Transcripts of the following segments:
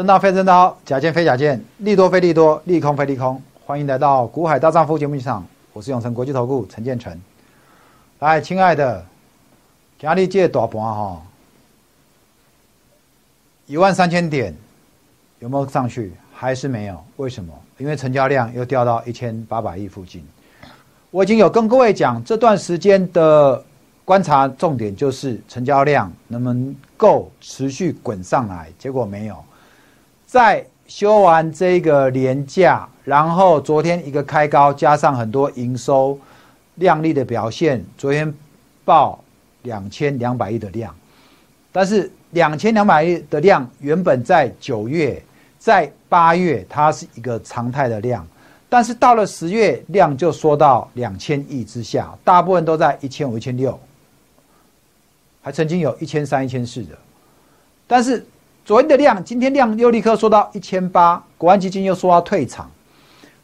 真刀非真刀，假剑非假剑，利多非利多，利空非利空。欢迎来到股海大丈夫节目现场，我是永成国际投顾陈建成。来，亲爱的，今日这大盘哈，一万三千点有没有上去？还是没有？为什么？因为成交量又掉到一千八百亿附近。我已经有跟各位讲，这段时间的观察重点就是成交量能不能够持续滚上来，结果没有。在修完这个年假，然后昨天一个开高，加上很多营收量丽的表现，昨天报两千两百亿的量，但是两千两百亿的量原本在九月、在八月它是一个常态的量，但是到了十月量就缩到两千亿之下，大部分都在一千五、一千六，还曾经有一千三、一千四的，但是。昨天的量，今天量又立刻缩到一千八，国安基金又说要退场，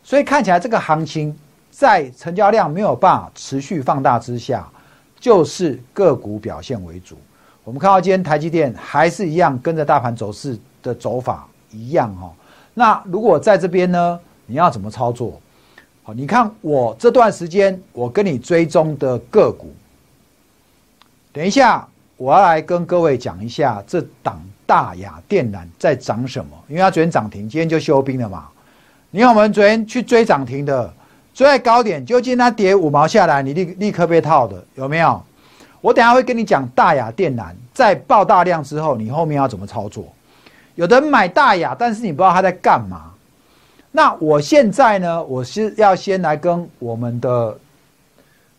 所以看起来这个行情在成交量没有办法持续放大之下，就是个股表现为主。我们看到今天台积电还是一样跟着大盘走势的走法一样哦。那如果在这边呢，你要怎么操作？好，你看我这段时间我跟你追踪的个股，等一下我要来跟各位讲一下这档。大雅电缆在涨什么？因为它昨天涨停，今天就休兵了嘛。你看我们昨天去追涨停的，追在高点，就今天它跌五毛下来，你立立刻被套的，有没有？我等下会跟你讲大雅电缆在爆大量之后，你后面要怎么操作？有的人买大雅，但是你不知道他在干嘛。那我现在呢，我是要先来跟我们的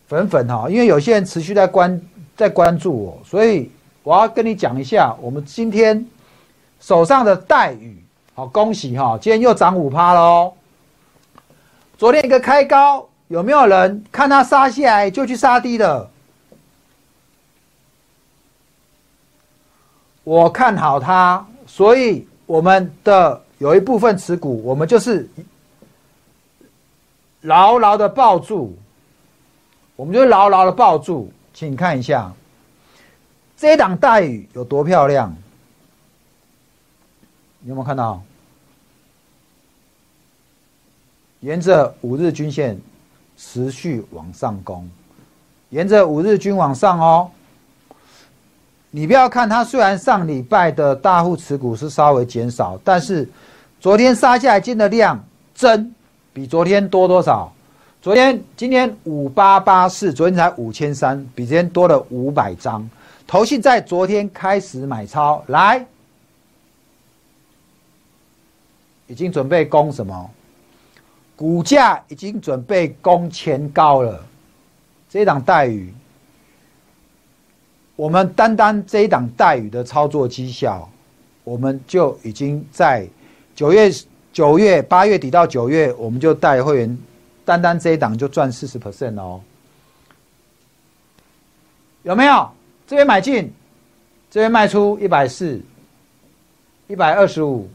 粉粉哈，因为有些人持续在关在关注我，所以。我要跟你讲一下，我们今天手上的待遇，好恭喜哈，今天又涨五趴喽。昨天一个开高，有没有人看它杀下来就去杀低的？我看好它，所以我们的有一部分持股，我们就是牢牢的抱住，我们就牢牢的抱住，请看一下。这档大雨有多漂亮？有没有看到？沿着五日均线持续往上攻，沿着五日均往上哦。你不要看它，虽然上礼拜的大户持股是稍微减少，但是昨天杀下来进的量真比昨天多多少？昨天今天五八八四，昨天才五千三，比昨天多了五百张。投信在昨天开始买超，来，已经准备攻什么？股价已经准备攻前高了。这一档待遇，我们单单这一档待遇的操作绩效，我们就已经在九月、九月、八月底到九月，我们就带会员单单这一档就赚四十 percent 哦，有没有？这边买进，这边卖出一百四，一百二十五，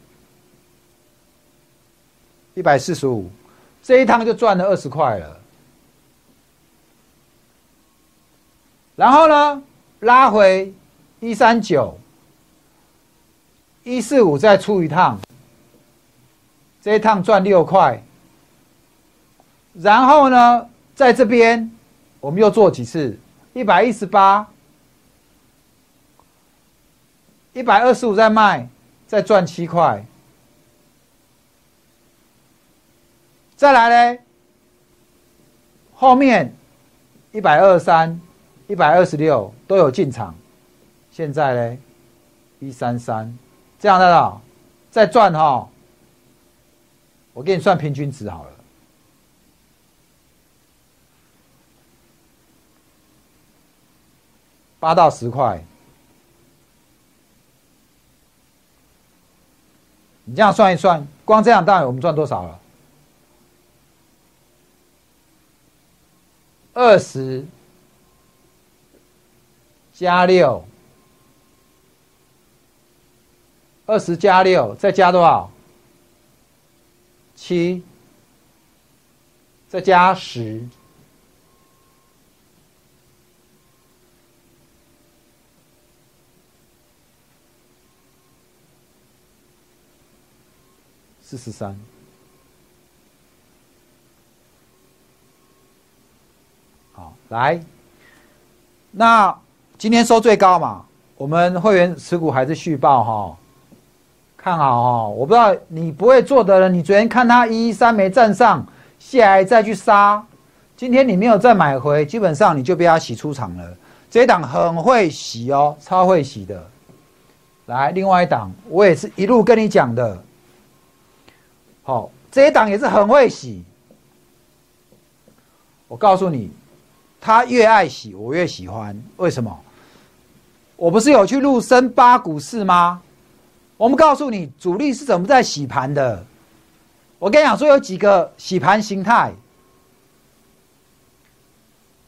一百四十五，这一趟就赚了二十块了。然后呢，拉回一三九，一四五再出一趟，这一趟赚六块。然后呢，在这边我们又做几次，一百一十八。一百二十五再卖，再赚七块。再来呢？后面一百二三、一百二十六都有进场。现在呢？一三三，这样的了，再赚哈。我给你算平均值好了，八到十块。你这样算一算，光这样大，我们赚多少了？二十加六，二十加六，再加多少？七，再加十。四十三。好，来，那今天收最高嘛？我们会员持股还是续报哈？看好哈！我不知道你不会做的人，你昨天看它一一三没站上，下来再去杀，今天你没有再买回，基本上你就被它洗出场了。这一档很会洗哦，超会洗的。来，另外一档我也是一路跟你讲的，好，这一档也是很会洗。我告诉你，他越爱洗，我越喜欢。为什么？我不是有去录深八股市吗？我们告诉你，主力是怎么在洗盘的。我跟你讲说，有几个洗盘形态，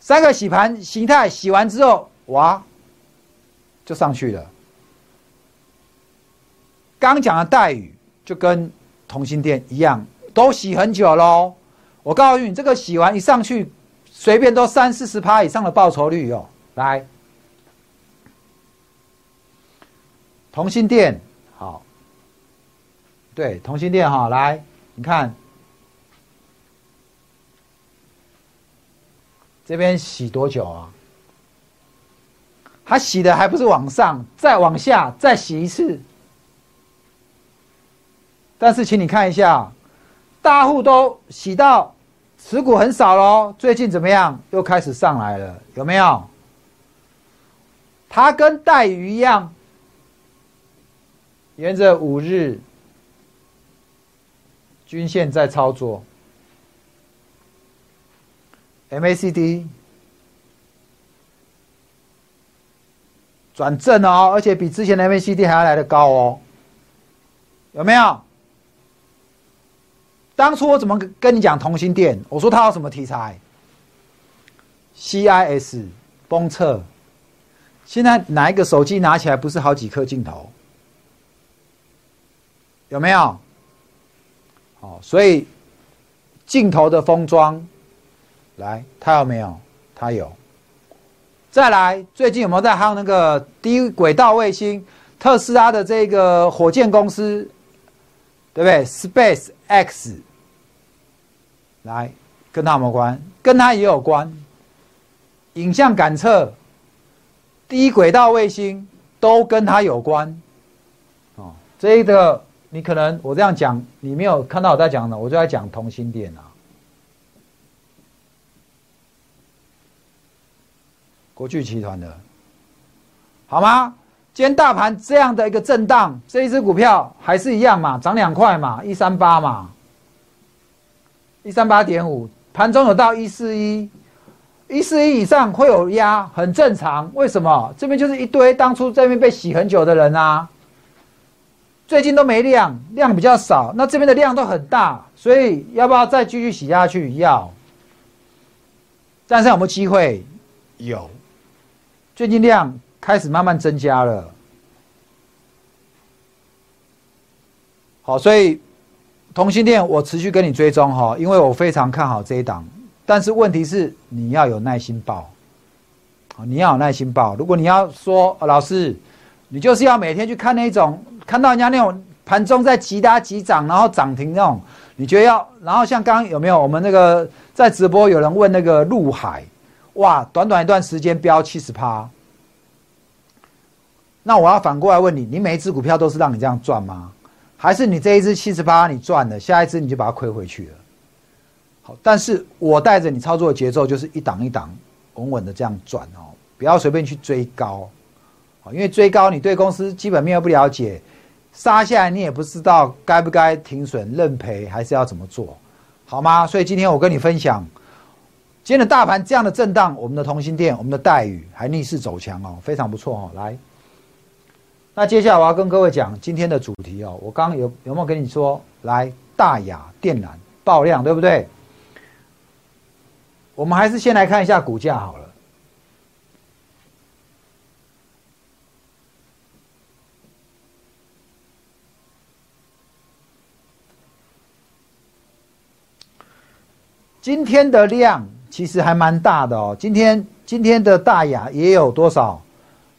三个洗盘形态洗完之后，哇，就上去了。刚讲的待遇就跟同心店一样，都洗很久喽。我告诉你，这个洗完一上去，随便都三四十趴以上的报酬率哦。来，同心店。好，对，同心店哈，来，你看，这边洗多久啊？它洗的还不是往上，再往下再洗一次。但是，请你看一下，大户都洗到持股很少喽。最近怎么样？又开始上来了，有没有？它跟带鱼一样。沿着五日均线在操作，MACD 转正哦，而且比之前的 MACD 还要来的高哦，有没有？当初我怎么跟你讲同心店？我说它有什么题材？CIS 封测，现在哪一个手机拿起来不是好几颗镜头？有没有？好，所以镜头的封装，来，它有没有？它有。再来，最近有没有在有那个低轨道卫星？特斯拉的这个火箭公司，对不对？Space X，来，跟它有没有关？跟它也有关。影像感测、低轨道卫星都跟它有关。哦，这一个。你可能我这样讲，你没有看到我在讲的，我就在讲同心店啊，国巨集团的，好吗？今天大盘这样的一个震荡，这一只股票还是一样嘛，涨两块嘛，一三八嘛，一三八点五，盘中有到一四一，一四一以上会有压，很正常。为什么？这边就是一堆当初这边被洗很久的人啊。最近都没量，量比较少。那这边的量都很大，所以要不要再继续洗下去？要。但是有没有机会？有。最近量开始慢慢增加了。好，所以同性恋我持续跟你追踪哈，因为我非常看好这一档。但是问题是你要有耐心报，你要有耐心报。如果你要说老师，你就是要每天去看那种。看到人家那种盘中在急拉急涨，然后涨停那种，你觉得要？然后像刚刚有没有我们那个在直播有人问那个陆海，哇，短短一段时间飙七十趴。那我要反过来问你，你每一只股票都是让你这样赚吗？还是你这一只七十八你赚了，下一只你就把它亏回去了？好，但是我带着你操作的节奏就是一档一档稳稳的这样转哦，不要随便去追高，因为追高你对公司基本面又不了解。杀下来，你也不知道该不该停损认赔，还是要怎么做，好吗？所以今天我跟你分享，今天的大盘这样的震荡，我们的同心店，我们的待遇还逆势走强哦，非常不错哦。来，那接下来我要跟各位讲今天的主题哦。我刚有有没有跟你说，来大雅电缆爆量，对不对？我们还是先来看一下股价好了。今天的量其实还蛮大的哦。今天今天的大雅也有多少？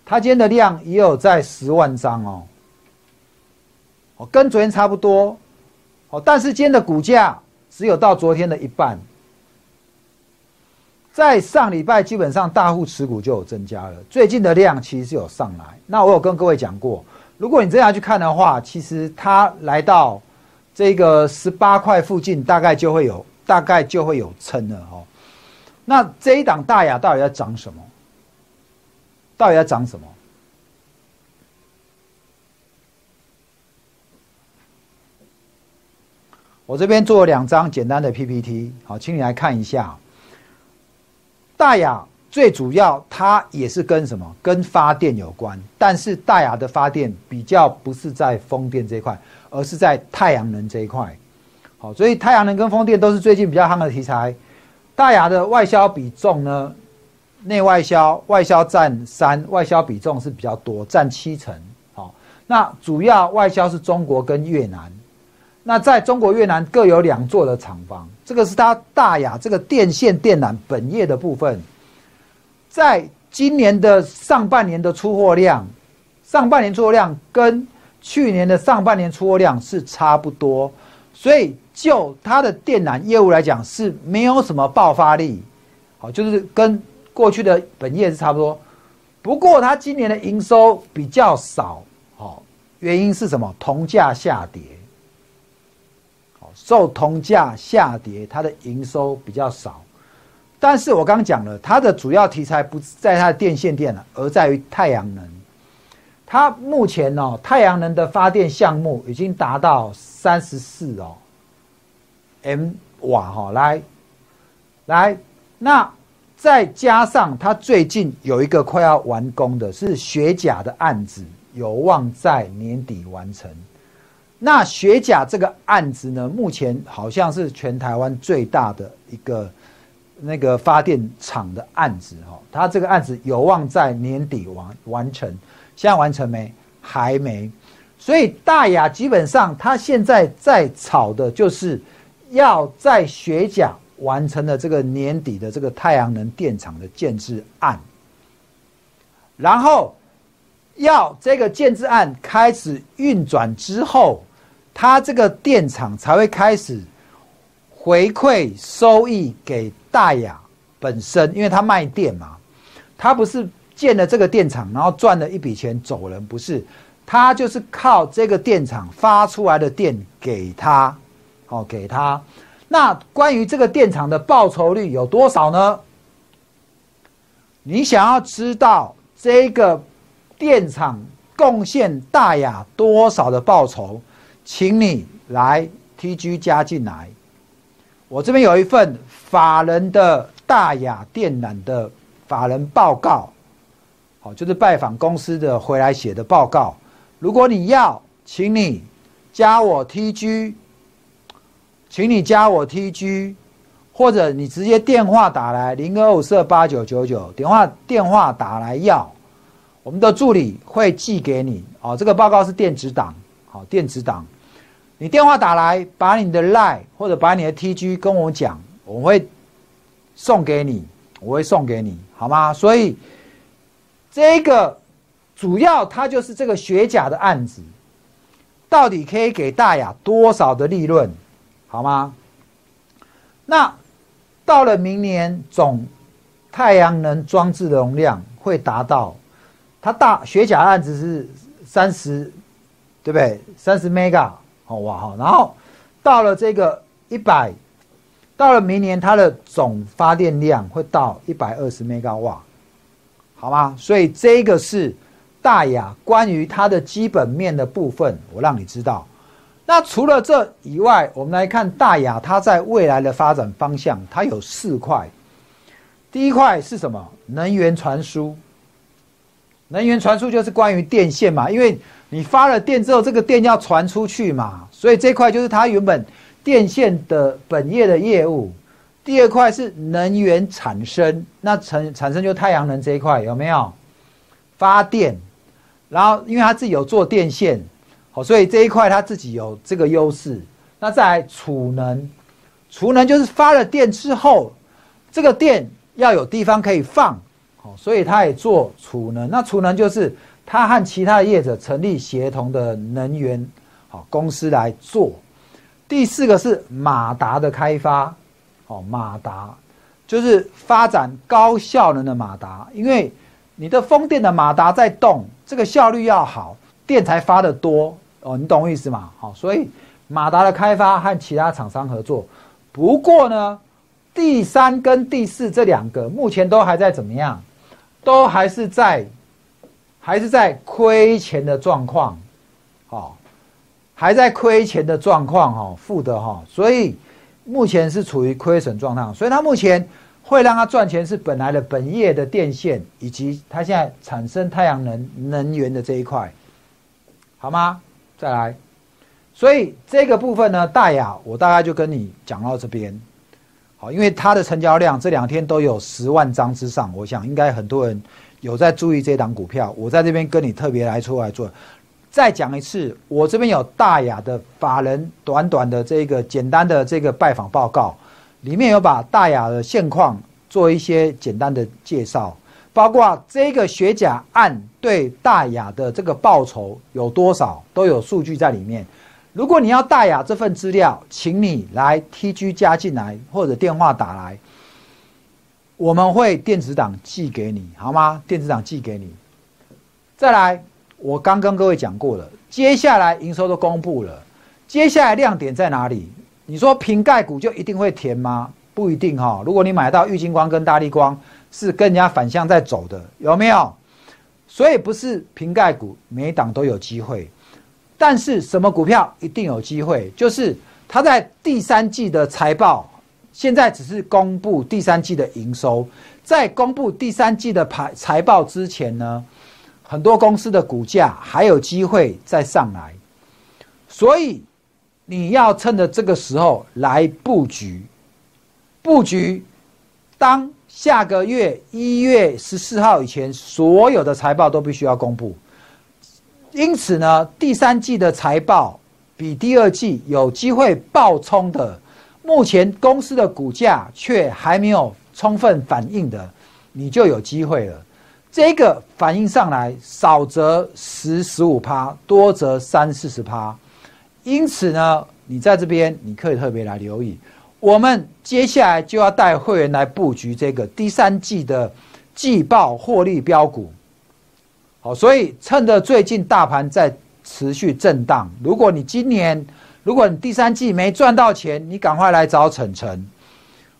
它今天的量也有在十万张哦。哦，跟昨天差不多。哦，但是今天的股价只有到昨天的一半。在上礼拜基本上大户持股就有增加了，最近的量其实是有上来。那我有跟各位讲过，如果你这样去看的话，其实它来到这个十八块附近，大概就会有大概就会有撑了哈。那这一档大雅到底要涨什么？到底要涨什么？我这边做了两张简单的 PPT，好，请你来看一下。大雅最主要，它也是跟什么？跟发电有关。但是大雅的发电比较不是在风电这一块，而是在太阳能这一块。好，所以太阳能跟风电都是最近比较夯的题材。大雅的外销比重呢？内外销，外销占三，外销比重是比较多，占七成。好，那主要外销是中国跟越南。那在中国、越南各有两座的厂房，这个是它大雅这个电线电缆本业的部分。在今年的上半年的出货量，上半年出货量跟去年的上半年出货量是差不多，所以就它的电缆业务来讲是没有什么爆发力，好，就是跟过去的本业是差不多。不过它今年的营收比较少，好，原因是什么？铜价下跌。受铜价下跌，它的营收比较少。但是我刚刚讲了，它的主要题材不在它的电线电了，而在于太阳能。它目前呢，太阳能的发电项目已经达到三十四哦 M 瓦哈，来来，那再加上他最近有一个快要完工的，是雪甲的案子，有望在年底完成。那雪甲这个案子呢，目前好像是全台湾最大的一个那个发电厂的案子哈，他这个案子有望在年底完完成，现在完成没？还没。所以大雅基本上他现在在炒的就是要在雪甲完成了这个年底的这个太阳能电厂的建制案，然后要这个建制案开始运转之后。它这个电厂才会开始回馈收益给大雅本身，因为它卖电嘛，它不是建了这个电厂，然后赚了一笔钱走人，不是，它就是靠这个电厂发出来的电给他，哦给他。那关于这个电厂的报酬率有多少呢？你想要知道这个电厂贡献大雅多少的报酬？请你来 TG 加进来，我这边有一份法人的大雅电缆的法人报告，好，就是拜访公司的回来写的报告。如果你要，请你加我 TG，请你加我 TG，或者你直接电话打来零二五四八九九九，电话电话打来要，我们的助理会寄给你。哦，这个报告是电子档，好，电子档。你电话打来，把你的 line 或者把你的 TG 跟我讲，我会送给你，我会送给你，好吗？所以这个主要它就是这个学甲的案子，到底可以给大雅多少的利润，好吗？那到了明年总太阳能装置的容量会达到，它大学甲案子是三十，对不对？三十 mega。好哇哈，然后到了这个一百，到了明年它的总发电量会到一百二十 mega 瓦，好吗？所以这个是大雅关于它的基本面的部分，我让你知道。那除了这以外，我们来看大雅它在未来的发展方向，它有四块。第一块是什么？能源传输。能源传输就是关于电线嘛，因为。你发了电之后，这个电要传出去嘛，所以这块就是它原本电线的本业的业务。第二块是能源产生，那产产生就太阳能这一块有没有？发电，然后因为它自己有做电线，好，所以这一块它自己有这个优势。那再来储能，储能就是发了电之后，这个电要有地方可以放，好，所以它也做储能。那储能就是。他和其他的业者成立协同的能源好公司来做，第四个是马达的开发，哦，马达就是发展高效能的马达，因为你的风电的马达在动，这个效率要好，电才发得多哦，你懂我意思吗？好，所以马达的开发和其他厂商合作。不过呢，第三跟第四这两个目前都还在怎么样？都还是在，还是在亏钱的状况，好，还在亏钱的状况哈，负的哈，所以目前是处于亏损状态。所以它目前会让它赚钱是本来的本业的电线以及它现在产生太阳能能源的这一块，好吗？再来，所以这个部分呢，大雅我大概就跟你讲到这边。好，因为它的成交量这两天都有十万张之上，我想应该很多人有在注意这档股票。我在这边跟你特别来出来做，再讲一次，我这边有大雅的法人短短的这个简单的这个拜访报告，里面有把大雅的现况做一些简单的介绍，包括这个学甲案对大雅的这个报酬有多少，都有数据在里面。如果你要大雅这份资料，请你来 T G 加进来，或者电话打来，我们会电子档寄给你，好吗？电子档寄给你。再来，我刚跟各位讲过了，接下来营收都公布了，接下来亮点在哪里？你说瓶盖股就一定会填吗？不一定哈。如果你买到玉金光跟大力光是跟人家反向在走的，有没有？所以不是瓶盖股每档都有机会。但是什么股票一定有机会？就是它在第三季的财报，现在只是公布第三季的营收，在公布第三季的排财报之前呢，很多公司的股价还有机会再上来，所以你要趁着这个时候来布局，布局，当下个月一月十四号以前，所有的财报都必须要公布。因此呢，第三季的财报比第二季有机会爆冲的，目前公司的股价却还没有充分反应的，你就有机会了。这个反应上来，少则十十五趴，多则三四十趴。因此呢，你在这边你可以特别来留意。我们接下来就要带会员来布局这个第三季的季报获利标股。好，所以趁着最近大盘在持续震荡，如果你今年，如果你第三季没赚到钱，你赶快来找晨晨。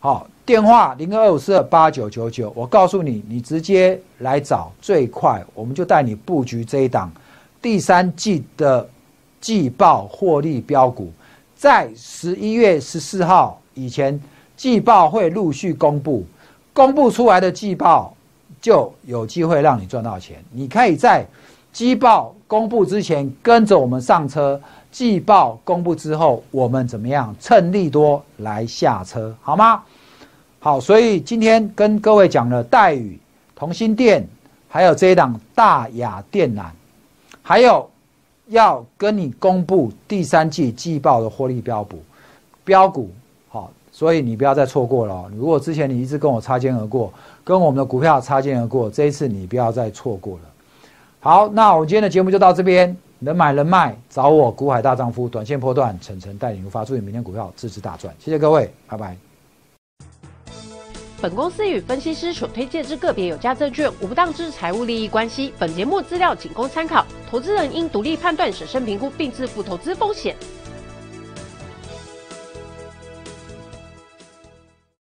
好，电话零二五四二八九九九，我告诉你，你直接来找最快，我们就带你布局这一档第三季的季报获利标股，在十一月十四号以前，季报会陆续公布，公布出来的季报。就有机会让你赚到钱。你可以在季报公布之前跟着我们上车，季报公布之后，我们怎么样趁利多来下车，好吗？好，所以今天跟各位讲了待遇、同心店，还有这一档大雅电缆，还有要跟你公布第三季季报的获利标股，标股。好，所以你不要再错过了。如果之前你一直跟我擦肩而过。跟我们的股票擦肩而过，这一次你不要再错过了。好，那我们今天的节目就到这边，能买能卖，找我股海大丈夫，短线波段，晨晨带领入发，祝你明天股票支持大赚，谢谢各位，拜拜。本公司与分析师所推荐之个别有价证券无不当之财务利益关系，本节目资料仅供参考，投资人应独立判断、审慎评估并自负投资风险。